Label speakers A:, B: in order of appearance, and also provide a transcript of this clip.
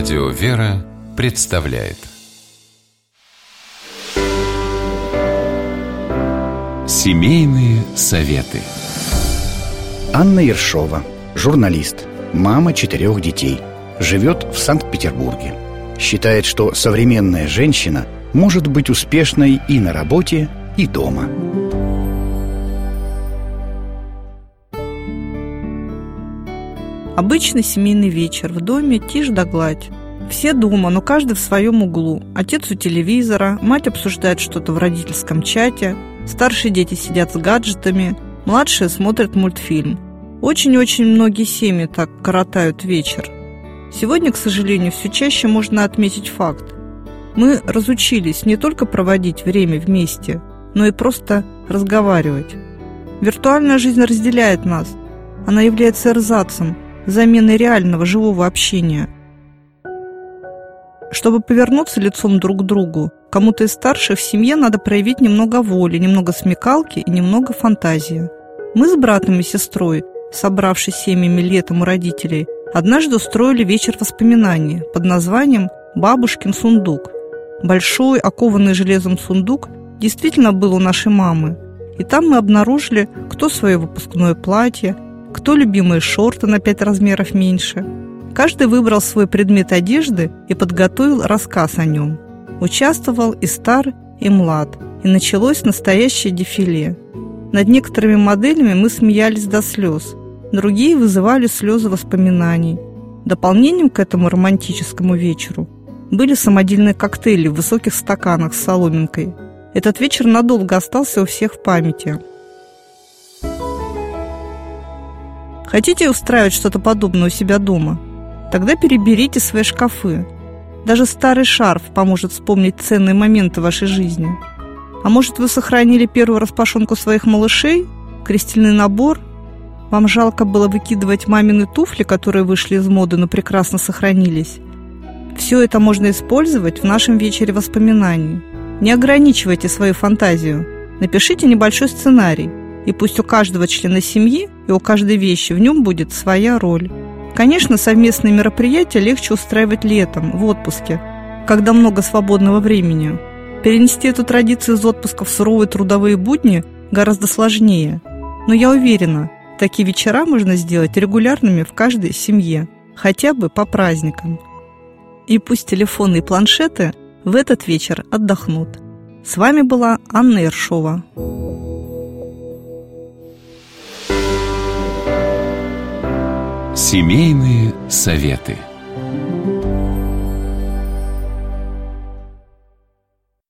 A: Радио «Вера» представляет Семейные советы
B: Анна Ершова, журналист, мама четырех детей, живет в Санкт-Петербурге. Считает, что современная женщина может быть успешной и на работе, и дома.
C: Обычный семейный вечер в доме, тишь да гладь. Все дома, но каждый в своем углу. Отец у телевизора, мать обсуждает что-то в родительском чате, старшие дети сидят с гаджетами, младшие смотрят мультфильм. Очень-очень многие семьи так коротают вечер. Сегодня, к сожалению, все чаще можно отметить факт. Мы разучились не только проводить время вместе, но и просто разговаривать. Виртуальная жизнь разделяет нас. Она является эрзацем, заменой реального живого общения. Чтобы повернуться лицом друг к другу, кому-то из старших в семье надо проявить немного воли, немного смекалки и немного фантазии. Мы с братом и сестрой, собравшись семьями летом у родителей, однажды устроили вечер воспоминаний под названием «Бабушкин сундук». Большой, окованный железом сундук действительно был у нашей мамы, и там мы обнаружили, кто свое выпускное платье, кто любимые шорты на пять размеров меньше. Каждый выбрал свой предмет одежды и подготовил рассказ о нем. Участвовал и стар, и млад, и началось настоящее дефиле. Над некоторыми моделями мы смеялись до слез, другие вызывали слезы воспоминаний. Дополнением к этому романтическому вечеру были самодельные коктейли в высоких стаканах с соломинкой. Этот вечер надолго остался у всех в памяти – Хотите устраивать что-то подобное у себя дома? Тогда переберите свои шкафы. Даже старый шарф поможет вспомнить ценные моменты вашей жизни. А может, вы сохранили первую распашонку своих малышей? Крестильный набор? Вам жалко было выкидывать мамины туфли, которые вышли из моды, но прекрасно сохранились? Все это можно использовать в нашем вечере воспоминаний. Не ограничивайте свою фантазию. Напишите небольшой сценарий, и пусть у каждого члена семьи и у каждой вещи в нем будет своя роль. Конечно, совместные мероприятия легче устраивать летом, в отпуске, когда много свободного времени. Перенести эту традицию из отпуска в суровые трудовые будни гораздо сложнее. Но я уверена, такие вечера можно сделать регулярными в каждой семье, хотя бы по праздникам. И пусть телефоны и планшеты в этот вечер отдохнут. С вами была Анна Ершова.
A: Семейные советы.